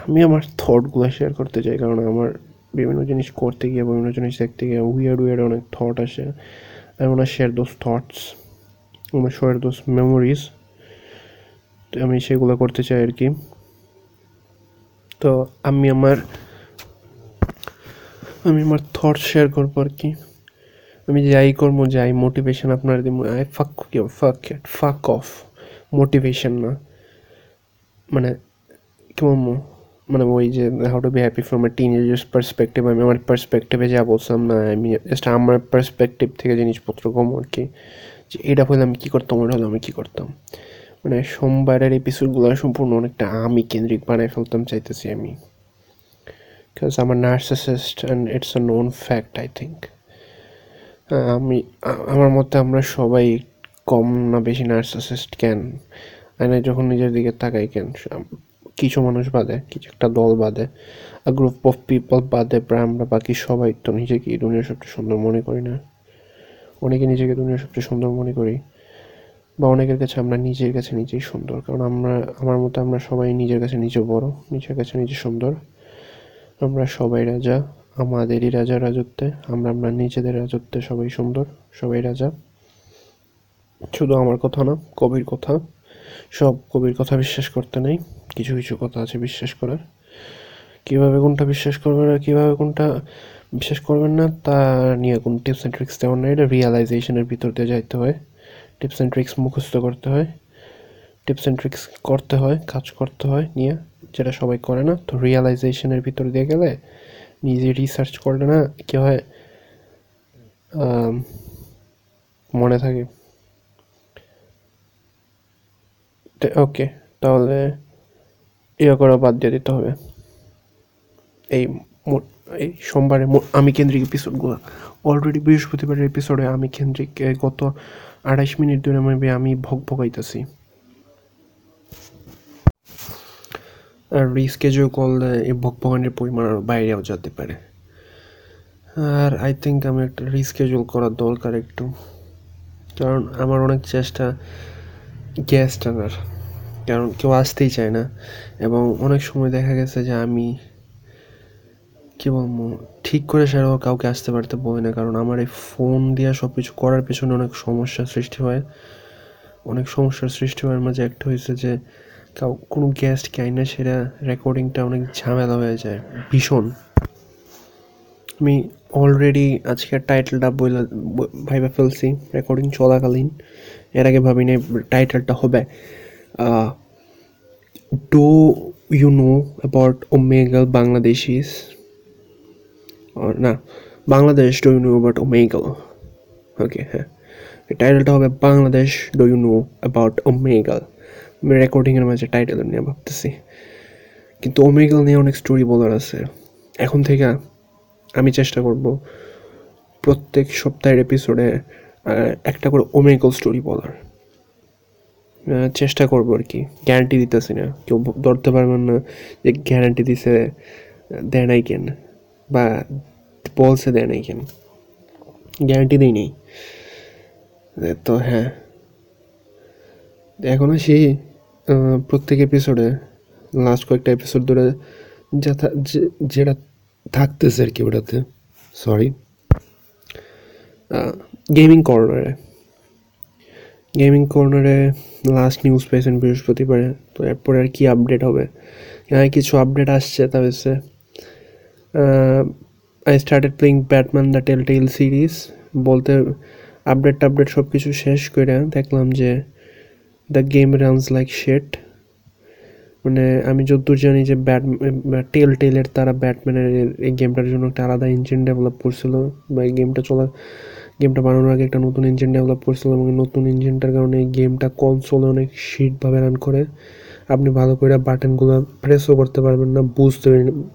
আমি আমার থটগুলো শেয়ার করতে চাই, কারণ আমার বিভিন্ন জিনিস করতে গিয়ে, বিভিন্ন জিনিস দেখতে গিয়ে উইয়ার উইয়ার অনেক থট আসে। I want share those thoughts আমার শেয়ার দোজ মেমোরিজ আমি সেগুলো করতে চাই আর কি। তো আমি আমার আমি আমার থট শেয়ার করব আর কি। আমি যাই করব, যাই মোটিভেশন আপনার ফাক কেউ ফাক ফাক অফ মোটিভেশন না। মানে কি বলব? মানে ওই যে how to be happy from a teen years perspective আমি আমার পার্সপেক্টিভে যা বলছিলাম না, আমি জাস্ট আমার পার্সপেক্টিভ থেকে জিনিসপত্র কম আর কি। যে এটা হলে আমি কী করতাম, ওটা হলে আমি কী করতাম। মানে সোমবারের এপিসোডগুলো সম্পূর্ণ অনেকটা আমি কেন্দ্রিক বানায় ফেলতাম, চাইতেছি আমি। বিকজ আমার narcissist and it's a known fact I think আমি আমার মতে আমরা সবাই কম না বেশি নার্সিসিস্ট কেন? আয়নায় যখন নিজের দিকে তাকাই কেন? কিছু মানুষ বাদে, কিছু একটা দল বাদে আ গ্রুপ অফ পিপল বাদে প্রায় আমরা বাকি সবাই তো নিজেকে দুনিয়ার সবচেয়ে সুন্দর মনে করি না। অনেকে নিজেকে দুনিয়ার সবচেয়ে সুন্দর মনে করি, বা অনেকের কাছে আমরা নিজের কাছে নিজেই সুন্দর, কারণ আমরা, আমার মতে আমরা সবাই নিজের কাছে নিজে বড়, নিজের কাছে নিজে সুন্দর, আমরা সবাই রাজা। আমাদেরই রাজা রাজত্বে, আমরা আমরা নিজেদের রাজত্বে সবাই সুন্দর, সবাই রাজা। শুধু আমার কথা না, কবির কথা। সব কবির কথা বিশ্বাস করতে নেই, কিছু কিছু কথা আছে বিশ্বাস করার। কীভাবে কোনটা বিশ্বাস করবেন আর কীভাবে কোনটা বিশ্বাস করবেন না, তা নিয়ে কোন টিপস অ্যান্ড ট্রিক্স তেমন না এটা রিয়ালাইজেশনের ভিতর দিয়ে যাইতে হয়। টিপস অ্যান্ড ট্রিক্স মুখস্থ করতে হয়। টিপস অ্যান্ড ট্রিক্স করতে হয়, কাজ করতে হয় নিয়ে। যেটা সবাই করে না, তো রিয়ালাইজেশনের ভিতর দিয়ে গেলে নিজে রিসার্চ করলে না কি হয় মনে থাকে। ওকে তাহলে ইয়ে করা বাদ দিয়ে দিতে হবে। এই এই সোমবারে আমি কেন্দ্রিক এপিসোডগুলো অলরেডি বৃহস্পতিবারের এপিসোডে আমি কেন্দ্রিক গত আড়াইশ মিনিট ধরে আমি ভগ ভগাইতেছি। রিস্কেজও করলে এই ভগ ভগানের পরিমাণ আরও বাইরেও যেতে পারে। আর আই থিঙ্ক আমি একটা রিস্কেজুয়াল করার দরকার একটু। কারণ আমার অনেক চেষ্টা গ্যাস টানার কারণ কেউ আসতেই চায় না। এবং অনেক সময় দেখা গেছে যে আমি, কি বলব, ঠিক করে সেটাও কাউকে আসতে পারতে বলি না। কারণ আমার এই ফোন দিয়ে সব কিছু করার পেছনে অনেক সমস্যার সৃষ্টি হয়। অনেক সমস্যার সৃষ্টি হওয়ার মাঝে একটা হয়েছে যে কাউ, কোনো গেস্ট আই না, সেটা রেকর্ডিংটা অনেক ঝামেলা হয়ে যায়, ভীষণ। আমি অলরেডি আজকে টাইটেলটা বইলা ভাইবা ফেলছি রেকর্ডিং চলাকালীন। এর আগে ভাবিনি টাইটেলটা হবে। Do you know about Omegle Bangladeshis না, Bangladesh do you know about Omegle okay হ্যাঁ। টাইটেলটা হবে Bangladesh do you know about Omegle রেকর্ডিংয়ের মাঝে টাইটেল নিয়ে ভাবতেছি। কিন্তু ওমেগাল নিয়ে অনেক স্টোরি বলার আছে। এখন থেকে আমি চেষ্টা করব প্রত্যেক সপ্তাহের এপিসোডে একটা করে ওমেগল স্টোরি বলার। চেষ্টা করব আর কি। গ্যারান্টি দিতেছি না। কেউ ধরতে পারবেন না যে গ্যারান্টি দিছে, দেয় নাই কেন, বা বলছে দেয় নাই কেন। গ্যারান্টি দিই নেই। তো হ্যাঁ। এখনও সেই প্রত্যেক এপিসোডে লাস্ট কয়েকটা এপিসোড ধরে যা, যেটা থাকতেছে আর কি ওটাতে সরি গেমিং কর্নারে গেমিং কর্নারে লাস্ট নিউজ পেয়েছেন বৃহস্পতিবারে, তো এরপরে আর কি আপডেট হবে? এখানে কিছু আপডেট আসছে তা হচ্ছে I started playing Batman the Telltale series বলতে আপডেট টাপডেট সব কিছু শেষ করে দেখলাম যে দ্য গেম রানস লাইক শেট। মানে আমি যতদূর জানি যে ব্যাট টেল টেলের তারা ব্যাটম্যানের এই গেমটার জন্য একটা আলাদা ইঞ্জিন ডেভেলপ করছিল বা এই গেমটা চলা, গেমটা বানানোর আগে একটা নতুন ইঞ্জিন ডেভেলপ করছিল এবং নতুন ইঞ্জিনটার কারণে এই গেমটা কনসোলে অনেক শিটভাবে রান করে। আপনি ভালো করে বাটনগুলো প্রেসও করতে পারবেন না, বুঝতে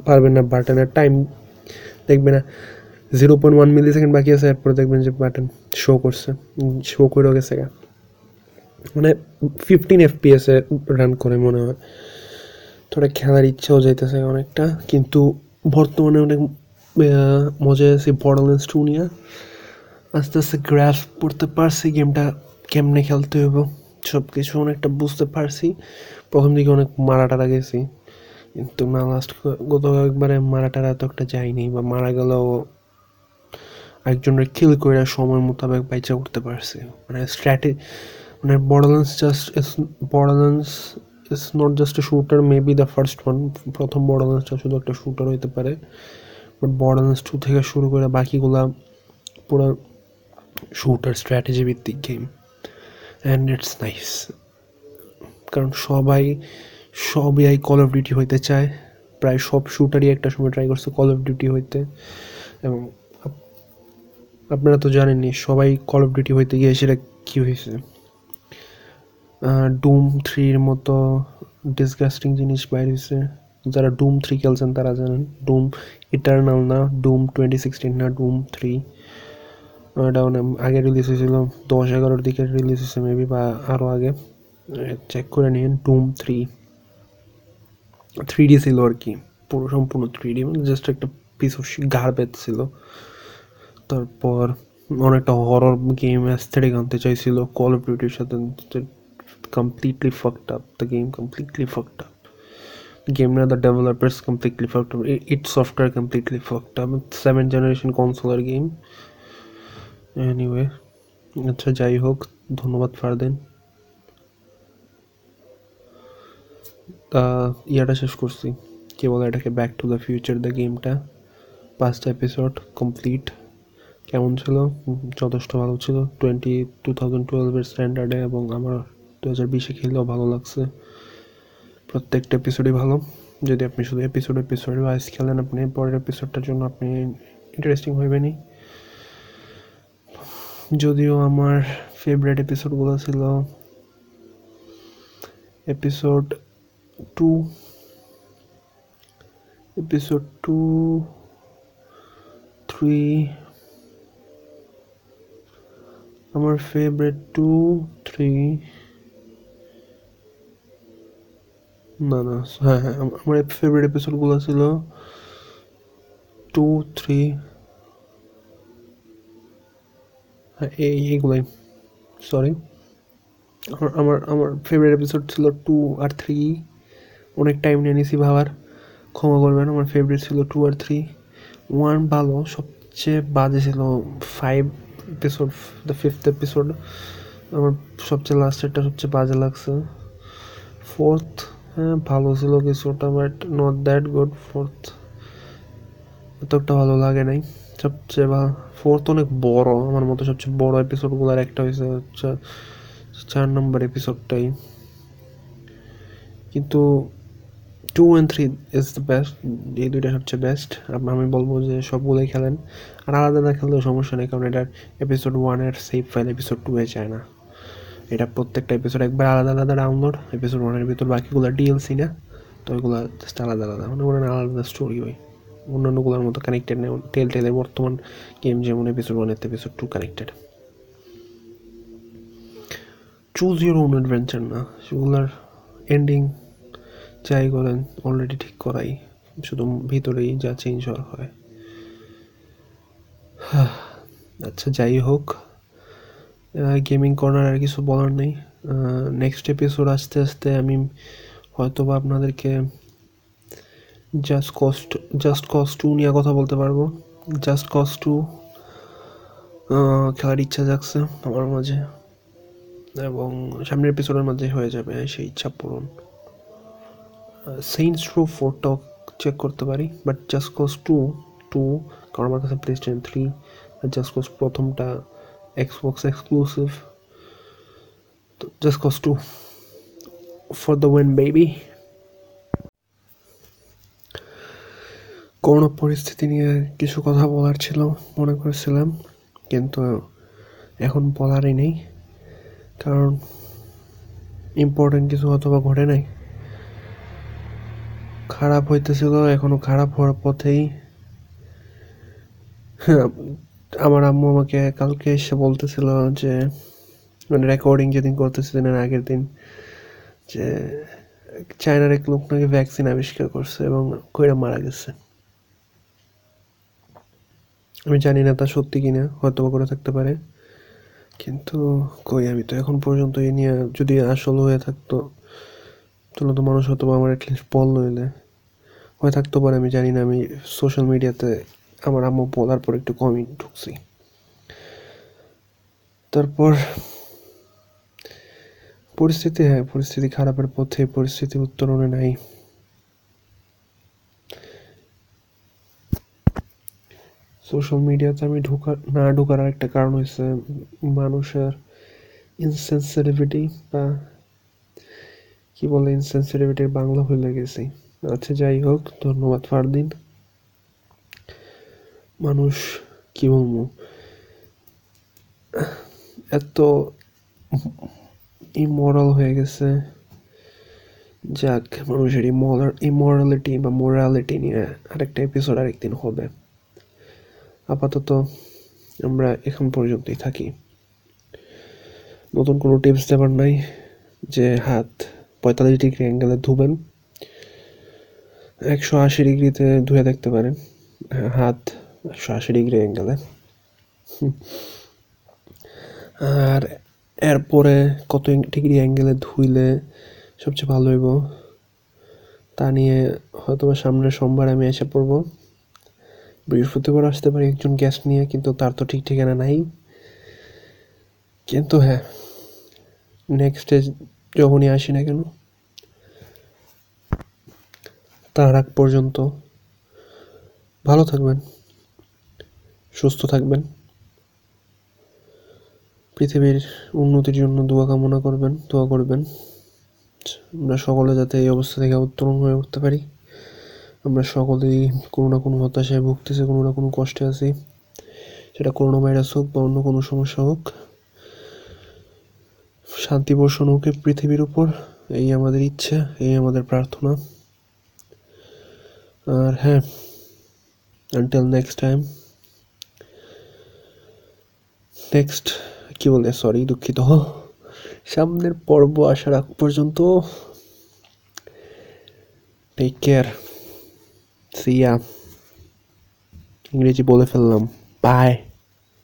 পারবেন না বাটনের টাইম দেখবে না zero point one millisecond বাকি আছে, এরপরে দেখবেন যে বাটন শো করছে শো করেও গেছে গা। মানে ফিফটিন এফপিএসে রান করে মনে হয়। থোড়া খেলার ইচ্ছাও যাইতেছে অনেকটা, কিন্তু বর্তমানে অনেক মজা আছে বর্ডারল্যান্ডস টু নিয়ে। আস্তে আস্তে গ্রাফ পড়তে পারছি গেমটা কেমনে খেলতে হইব সব কিছু অনেকটা বুঝতে পারছি। প্রথম দিকে অনেক মারা টারা গেছি, কিন্তু না লাস্ট গত একবারে মারা টারা এত একটা যায়নি, বা মারা গেলেও একজনের কিল করে সময় মোতাবেক বাইচা করতে পারছি। মানে স্ট্র্যাটেজি মানে Borderlands just is Borderlands is not just a shooter maybe the first one প্রথম বর্ডারল্যান্ডসটা শুধু একটা শুটার হইতে পারে। বাট বর্ডারল্যান্ডস টু থেকে শুরু করে বাকিগুলা পুরো শুটার স্ট্র্যাটেজি ভিত্তিক গেম অ্যান্ড ইটস নাইস কারণ সবাই সবাই কল অফ ডিউটি হইতে চায়। প্রায় সব শুটারই একটা সময় ট্রাই করছে কল অফ ডিউটি হইতে। এবং আপনারা তো জানেনই, সবাই কল অফ ডিউটি হইতে গিয়ে সেটা কী হয়েছে ডুম থ্রির মতো ডিসগাস্টিং জিনিস বাইর হয়েছে যারা ডুম থ্রি খেলছেন তারা জানেন ডুম ইটার্নাল না ডুম টোয়েন্টি সিক্সটিন না ডুম থ্রি মানে আগে রিলিজ হয়েছিল দশ এগারোর দিকে রিলিজ হয়েছে মেবি বা আরও আগে। চেক করে নিন ডুম থ্রি থ্রি ডি ছিল আর কি, পুরো সম্পূর্ণ থ্রি ডি মানে জাস্ট একটা পিস অফ গার্বেজ ছিল। তারপর অনেকটা হরর গেম অ্যাস্থেটিক আনতে চাইছিল কল অফ ডিউটির সাথে completely fucked up. The game completely fucked up. The game now the developers completely fucked up. Its software completely fucked up. It's seven generation console game. Anyway, আচ্ছা যাই হোক ধন্যবাদ ফারদেন ইয়াটা শেষ করছি কে বলে এটাকে back to the future the গেমটা পাঁচটা এপিসোড কমপ্লিট কেমন ছিল যথেষ্ট ভালো ছিল টোয়েন্টি টু থাউজেন্ড টুয়েলভের স্ট্যান্ডার্ডে এবং আমার দু হাজার বিশে খেললেও ভালো লাগছে। প্রত্যেকটা এপিসোডই ভালো। যদি আপনি শুধু এপিসোড এপিসোড ওয়াইজ খেলেন, আপনি পরের এপিসোডটার জন্য আপনি ইন্টারেস্টিং হইবেনই। যদিও আমার ফেভারিট এপিসোডগুলো ছিল episode two episode two three আমার ফেভারিট টু থ্রি না না হ্যাঁ হ্যাঁ আমার ফেভারিট এপিসোডগুলো ছিল টু থ্রি হ্যাঁ এই এইগুলাই সরি আমার আমার আমার ফেভারিট এপিসোড ছিল টু আর থ্রি অনেক টাইম নিয়ে নিয়েছি ভাবার, ক্ষমা করবেন, আমার ফেভারিট ছিল টু আর থ্রি ওয়ান ভালো, সবচেয়ে বাজে ছিল five episode the fifth episode আমার সবচেয়ে লাস্টেরটা সবচেয়ে বাজে লাগছে। ফোর্থ হ্যাঁ ভালো ছিল কিছুটা but not that good fourth এতটা ভালো লাগে নাই। সবচেয়ে ভালো ফোর্থ অনেক বড়। আমার মতো সবচেয়ে বড় এপিসোডগুলোর একটা হয়েছে হচ্ছে চার নম্বর এপিসোডটাই কিন্তু two and three is the best এই দুইটা সবচেয়ে বেস্ট আমি বলব যে সবগুলোই খেলেন। আর আলাদা না খেললেও সমস্যা নেই, কারণ এটার এপিসোড ওয়ানের সেফ ফাইল এপিসোড টু এ চায় না। এটা প্রত্যেকটা এপিসোড একবার আলাদা আলাদা ডাউনলোড এপিসোড ওয়ানের ভিতর বাকিগুলো ডিএলসি না, তো ওইগুলো জাস্ট আলাদা আলাদা। মানে ওরা আলাদা স্টোরি হয়। অন্যান্যগুলোর মতো কানেক্টেড নেই। টেল টেলের বর্তমান গেম যেমন এপিসোড ওয়ানের episode two connected choose your own adventure না। সেগুলোর এন্ডিং যাই করেন অলরেডি ঠিক করাই। শুধু ভিতরেই যা চেঞ্জ হওয়ার হয়। *sighs* আচ্ছা যাই হোক। গেমিং কর্নার আর কিছু বলার নেই। নেক্সট এপিসোড আস্তে আস্তে আমি হয়তো বা আপনাদেরকে just cause just cause two নিয়ে কথা বলতে পারব। জাস্ট কস্ট টু খেলার ইচ্ছা জাগছে আমার মাঝে এবং সামনের এপিসোডের মাঝে হয়ে যাবে সেই ইচ্ছা পূরণ। সেইন্স রো ফোরটাও চেক করতে পারি but just cause two two কারণ আমার কাছে PlayStation three just cost প্রথমটা এক্সক্লুসিভ তো just cause two for the when baby corona পরিস্থিতি নিয়ে কিছু কথা বলার ছিল, মনে করেছিলাম, কিন্তু এখন বলারই নেই, কারণ ইম্পর্টেন্ট কিছু অথবা ঘটে নাই। খারাপ হইতেছিল, এখনও খারাপ হওয়ার পথেই। আমার আম্মু আমাকে কালকে এসে বলতেছিল যে মানে রেকর্ডিং যেদিন করতেছিলেন এর আগের দিন, যে চায়নার এক লোক নাকি ভ্যাকসিন আবিষ্কার করছে এবং কইরা মারা গেছে। আমি জানি না তা সত্যি কিনা হয়তো করে থাকতে পারে। কিন্তু কই আমি তো এখন পর্যন্ত এই নিয়ে যদি আসল হয়ে থাকতো, তাহলে তো মানুষ হয়তো আমার অ্যাটলিস্ট বল নইলে হয়ে থাকতে পারে, আমি জানি না, আমি সোশ্যাল মিডিয়াতে আমার আম্মু বলার পর একটু কমই ঢুকছি। তারপর পরিস্থিতি হ্যাঁ পরিস্থিতি খারাপের পথে পরিস্থিতি উত্তরণে নাই। সোশ্যাল মিডিয়াতে আমি ঢোকা, না ঢোকার একটা কারণ হয়েছে মানুষের ইনসেন্সিটিভিটি বা কি বলে ইনসেন্সিটিভিটির বাংলা হয়ে গেছি। আচ্ছা যাই হোক, ধন্যবাদ ফারদিন। মানুষ কি বলব? এত ইমরাল হয়ে গেছে। যাক মানুষের ইমরালিটি বা মোরালিটি নিয়ে আরেকটা এপিসোড আরেকদিন হবে। আপাতত আমরা এখন পর্যন্তই থাকি। নতুন কোনো টিপস দেবার নাই যে হাত পঁয়তাল্লিশ ডিগ্রি অ্যাঙ্গেলে ধুবেন। একশো আশি ডিগ্রিতে ধুয়ে দেখতে পারেন। হ্যাঁ, হাত আশি ডিগ্রি অ্যাঙ্গেলে আর এরপরে কত ডিগ্রি অ্যাঙ্গেলে ধুইলে সবচেয়ে ভালো হইব, তা নিয়ে হয়তো সামনের সোমবার আমি এসে পড়ব। বৃহস্পতিবার আসতে পারি একজন গেস্ট নিয়ে, কিন্তু তার তো ঠিক ঠিকানা নাই। কিন্তু হ্যাঁ নেক্সট যখনই আসি না কেন, তার আগ পর্যন্ত ভালো থাকবেন। সুস্থ থাকবেন। পৃথিবীর উন্নতির জন্য দোয়া কামনা করবেন, দোয়া করবেন। আমরা সকলে যাতে এই অবস্থা থেকে উত্তরণ হয়ে উঠতে পারি। আমরা সকলেই কোনো না কোনো হতাশায় ভুগতেছি, কোনো না কোনো কষ্টে আছি। সেটা করোনা ভাইরাস হোক বা অন্য কোনো সমস্যা হোক, শান্তি বর্ষণ হোক পৃথিবীর উপর, এই আমাদের ইচ্ছা, এই আমাদের প্রার্থনা। আর হ্যাঁ আনটিল নেক্সট টাইম নেক্সট কি বলে সরি দুঃখিত। সামনের পর্ব আসার আগ পর্যন্ত টেক কেয়ার সিয়া ইংরেজি বলে ফেললাম। বাই